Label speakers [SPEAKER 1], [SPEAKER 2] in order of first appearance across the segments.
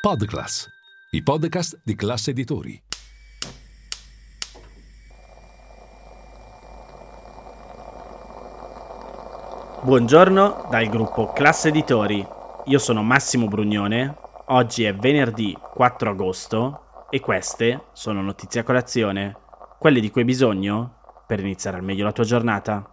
[SPEAKER 1] Podclass, i podcast di classe editori.
[SPEAKER 2] Buongiorno dal gruppo Classe Editori. Io sono Massimo Brugnone. Oggi è venerdì 4 agosto e queste sono notizie a colazione, quelle di cui hai bisogno per iniziare al meglio la tua giornata.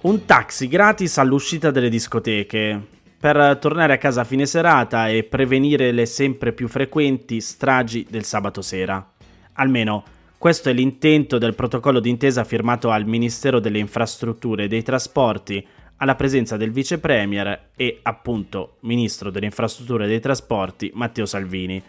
[SPEAKER 2] Un taxi gratis all'uscita delle discoteche per tornare a casa a fine serata e prevenire le sempre più frequenti stragi del sabato sera. Almeno questo è l'intento del protocollo d'intesa firmato al Ministero delle Infrastrutture e dei Trasporti alla presenza del vice premier e appunto ministro delle Infrastrutture e dei Trasporti Matteo Salvini.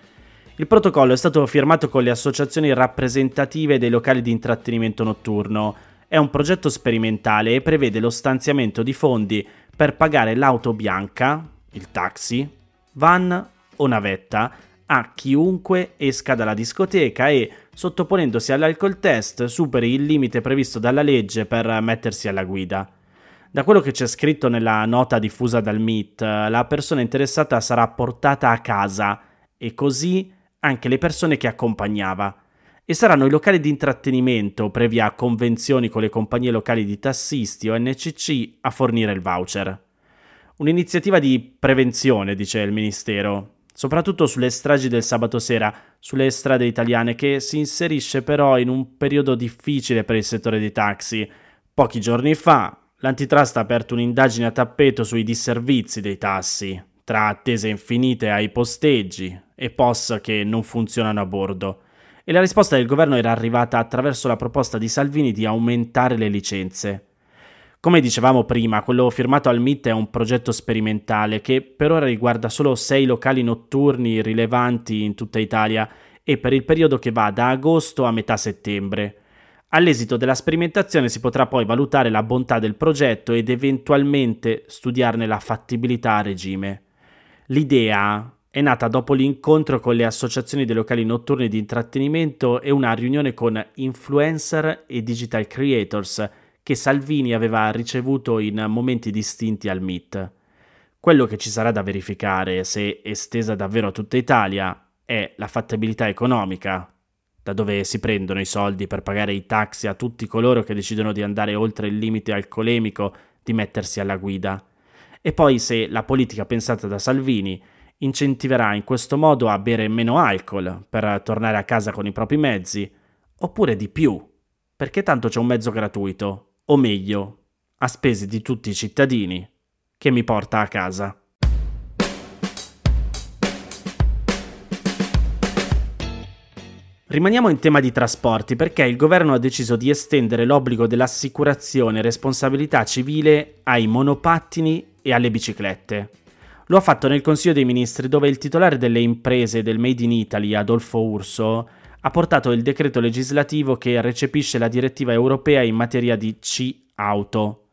[SPEAKER 2] Il protocollo è stato firmato con le associazioni rappresentative dei locali di intrattenimento notturno è un progetto sperimentale e prevede lo stanziamento di fondi per pagare l'auto bianca, il taxi, van o navetta a chiunque esca dalla discoteca e, sottoponendosi all'alcol test, superi il limite previsto dalla legge per mettersi alla guida. Da quello che c'è scritto nella nota diffusa dal MIT, la persona interessata sarà portata a casa e così anche le persone che accompagnava e saranno i locali di intrattenimento, previa convenzioni con le compagnie locali di tassisti o NCC, a fornire il voucher. Un'iniziativa di prevenzione, dice il Ministero, soprattutto sulle stragi del sabato sera, sulle strade italiane, che si inserisce però in un periodo difficile per il settore dei taxi. Pochi giorni fa, l'antitrust ha aperto un'indagine a tappeto sui disservizi dei tassi, tra attese infinite ai posteggi e POS che non funzionano a bordo e la risposta del governo era arrivata attraverso la proposta di Salvini di aumentare le licenze. Come dicevamo prima, quello firmato al MIT è un progetto sperimentale che per ora riguarda solo sei locali notturni rilevanti in tutta Italia e per il periodo che va da agosto a metà settembre. All'esito della sperimentazione si potrà poi valutare la bontà del progetto ed eventualmente studiarne la fattibilità a regime. L'idea è nata dopo l'incontro con le associazioni dei locali notturni di intrattenimento e una riunione con influencer e digital creators che Salvini aveva ricevuto in momenti distinti al MIT. Quello che ci sarà da verificare, se estesa davvero a tutta Italia, è la fattibilità economica, da dove si prendono i soldi per pagare i taxi a tutti coloro che decidono di andare oltre il limite alcolemico di mettersi alla guida, e poi se la politica pensata da Salvini incentiverà in questo modo a bere meno alcol per tornare a casa con i propri mezzi, oppure di più, perché tanto c'è un mezzo gratuito, o meglio, a spese di tutti i cittadini, che mi porta a casa. Rimaniamo in tema di trasporti perché il governo ha deciso di estendere l'obbligo dell'assicurazione responsabilità civile ai monopattini e alle biciclette. Lo ha fatto nel Consiglio dei Ministri dove il titolare delle imprese del Made in Italy, Adolfo Urso, ha portato il decreto legislativo che recepisce la direttiva europea in materia di C-auto.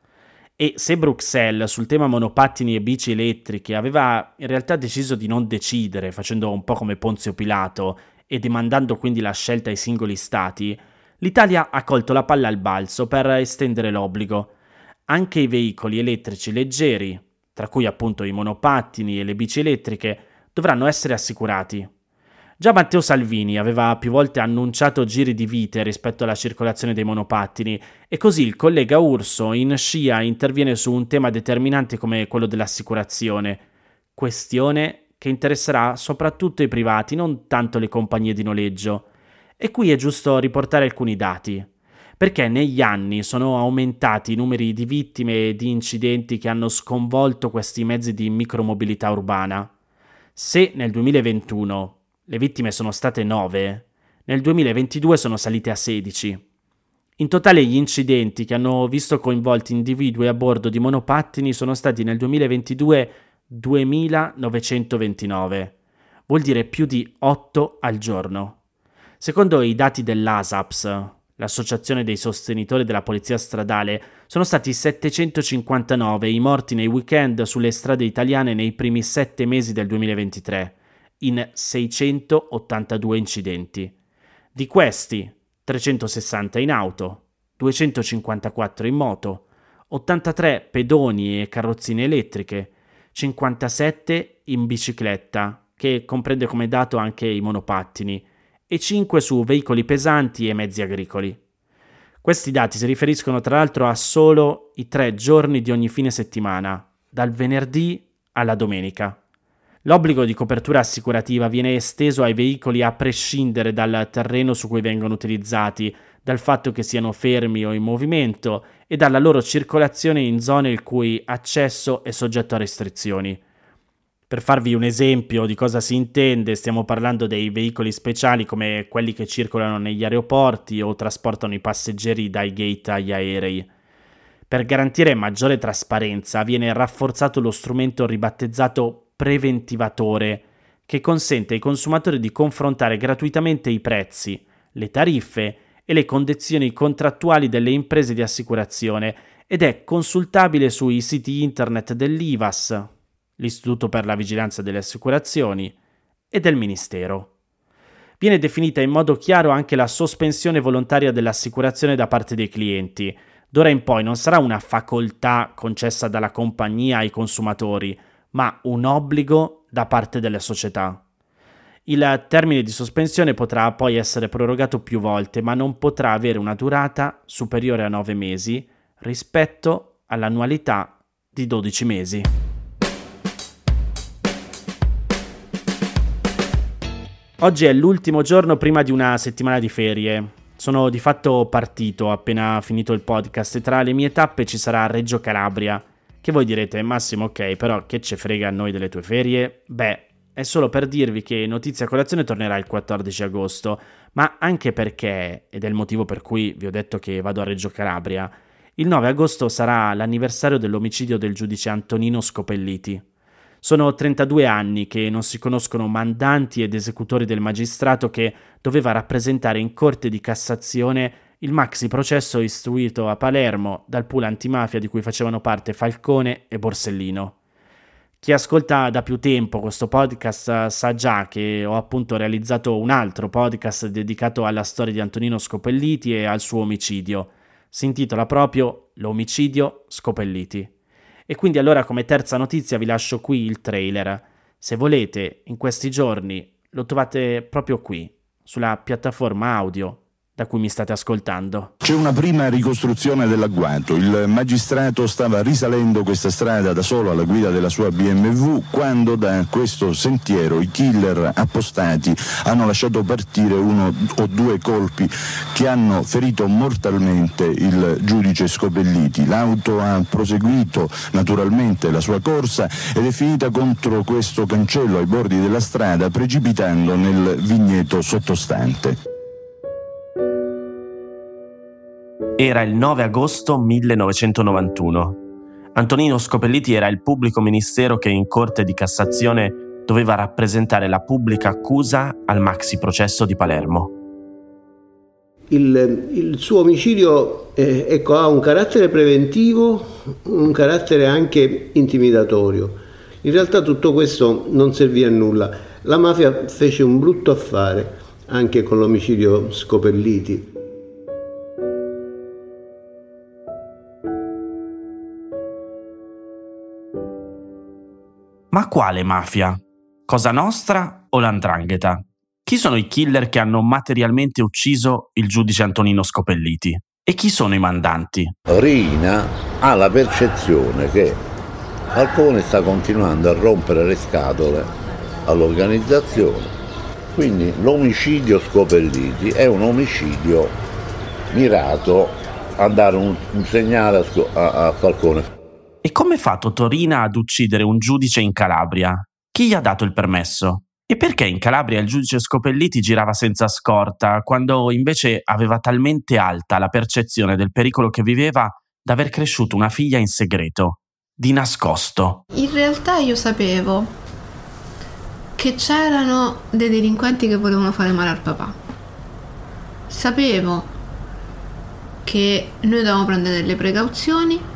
[SPEAKER 2] E se Bruxelles sul tema monopattini e bici elettriche aveva in realtà deciso di non decidere, facendo un po' come Ponzio Pilato e demandando quindi la scelta ai singoli stati, l'Italia ha colto la palla al balzo per estendere l'obbligo. Anche i veicoli elettrici leggeri, tra cui appunto i monopattini e le bici elettriche, dovranno essere assicurati. Già Matteo Salvini aveva più volte annunciato giri di vite rispetto alla circolazione dei monopattini e così il collega Urso in scia interviene su un tema determinante come quello dell'assicurazione, questione che interesserà soprattutto i privati, non tanto le compagnie di noleggio. E qui è giusto riportare alcuni dati perché negli anni sono aumentati i numeri di vittime e di incidenti che hanno sconvolto questi mezzi di micromobilità urbana. Se nel 2021 le vittime sono state 9, nel 2022 sono salite a 16. In totale gli incidenti che hanno visto coinvolti individui a bordo di monopattini sono stati nel 2022 2929, vuol dire più di 8 al giorno. Secondo i dati dell'ASAPS, l'associazione dei sostenitori della polizia stradale, sono stati 759 i morti nei weekend sulle strade italiane nei primi sette mesi del 2023, in 682 incidenti. Di questi, 360 in auto, 254 in moto, 83 pedoni e carrozzine elettriche, 57 in bicicletta, che comprende come dato anche i monopattini, e 5 su veicoli pesanti e mezzi agricoli. Questi dati si riferiscono tra l'altro a solo i tre giorni di ogni fine settimana, dal venerdì alla domenica. L'obbligo di copertura assicurativa viene esteso ai veicoli a prescindere dal terreno su cui vengono utilizzati, dal fatto che siano fermi o in movimento e dalla loro circolazione in zone il cui accesso è soggetto a restrizioni. Per farvi un esempio di cosa si intende, stiamo parlando dei veicoli speciali come quelli che circolano negli aeroporti o trasportano i passeggeri dai gate agli aerei. Per garantire maggiore trasparenza viene rafforzato lo strumento ribattezzato preventivatore, che consente ai consumatori di confrontare gratuitamente i prezzi, le tariffe e le condizioni contrattuali delle imprese di assicurazione ed è consultabile sui siti internet dell'IVAS, l'Istituto per la Vigilanza delle Assicurazioni, e del Ministero. Viene definita in modo chiaro anche la sospensione volontaria dell'assicurazione da parte dei clienti. D'ora in poi non sarà una facoltà concessa dalla compagnia ai consumatori, ma un obbligo da parte delle società. Il termine di sospensione potrà poi essere prorogato più volte, ma non potrà avere una durata superiore a 9 mesi rispetto all'annualità di 12 mesi. Oggi è l'ultimo giorno prima di una settimana di ferie. Sono di fatto partito appena finito il podcast e tra le mie tappe ci sarà Reggio Calabria. Che voi direte, Massimo, ok, però che ce frega a noi delle tue ferie? Beh, è solo per dirvi che Notizia Colazione tornerà il 14 agosto, ma anche perché, ed è il motivo per cui vi ho detto che vado a Reggio Calabria, il 9 agosto sarà l'anniversario dell'omicidio del giudice Antonino Scopelliti. Sono 32 anni che non si conoscono mandanti ed esecutori del magistrato che doveva rappresentare in Corte di Cassazione il maxi processo istruito a Palermo dal pool antimafia di cui facevano parte Falcone e Borsellino. Chi ascolta da più tempo questo podcast sa già che ho appunto realizzato un altro podcast dedicato alla storia di Antonino Scopelliti e al suo omicidio. Si intitola proprio L'omicidio Scopelliti. E quindi allora come terza notizia vi lascio qui il trailer. Se volete, in questi giorni lo trovate proprio qui, sulla piattaforma audio da cui mi state ascoltando.
[SPEAKER 3] C'è una prima ricostruzione dell'agguato. Il magistrato stava risalendo questa strada da solo alla guida della sua BMW quando da questo sentiero i killer appostati hanno lasciato partire uno o due colpi che hanno ferito mortalmente il giudice Scopelliti. L'auto ha proseguito naturalmente la sua corsa ed è finita contro questo cancello ai bordi della strada precipitando nel vigneto sottostante.
[SPEAKER 2] Era il 9 agosto 1991. Antonino Scopelliti era il pubblico ministero che in Corte di Cassazione doveva rappresentare la pubblica accusa al maxi processo di Palermo.
[SPEAKER 4] Il, il suo omicidio eh, ecco, ha un carattere preventivo, un carattere anche intimidatorio. In realtà tutto questo non servì a nulla. La mafia fece un brutto affare anche con l'omicidio Scopelliti.
[SPEAKER 2] Ma quale mafia? Cosa nostra o l'andrangheta? Chi sono i killer che hanno materialmente ucciso il giudice Antonino Scopelliti? E chi sono i mandanti?
[SPEAKER 5] Rina ha la percezione che Falcone sta continuando a rompere le scatole all'organizzazione. Quindi l'omicidio Scopelliti è un omicidio mirato a dare un, un segnale a, a, Falcone.
[SPEAKER 2] E come fa Totorina ad uccidere un giudice in Calabria? Chi gli ha dato il permesso? E perché in Calabria il giudice Scopelliti girava senza scorta, quando invece aveva talmente alta la percezione del pericolo che viveva da aver cresciuto una figlia in segreto, di nascosto?
[SPEAKER 6] In realtà io sapevo che c'erano dei delinquenti che volevano fare male al papà. Sapevo che noi dovevamo prendere delle precauzioni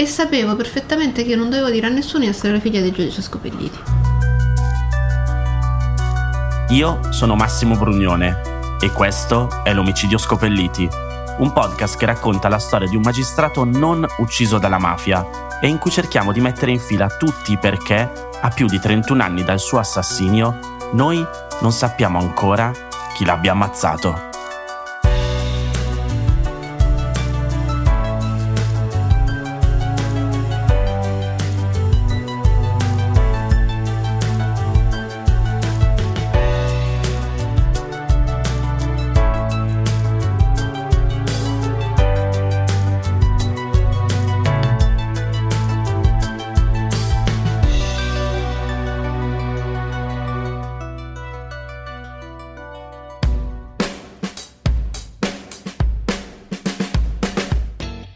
[SPEAKER 6] e sapevo perfettamente che non dovevo dire a nessuno di essere la figlia del giudice Scopelliti.
[SPEAKER 2] Io sono Massimo Brugnone e questo è l'omicidio Scopelliti, un podcast che racconta la storia di un magistrato non ucciso dalla mafia e in cui cerchiamo di mettere in fila tutti perché, a più di 31 anni dal suo assassinio, noi non sappiamo ancora chi l'abbia ammazzato.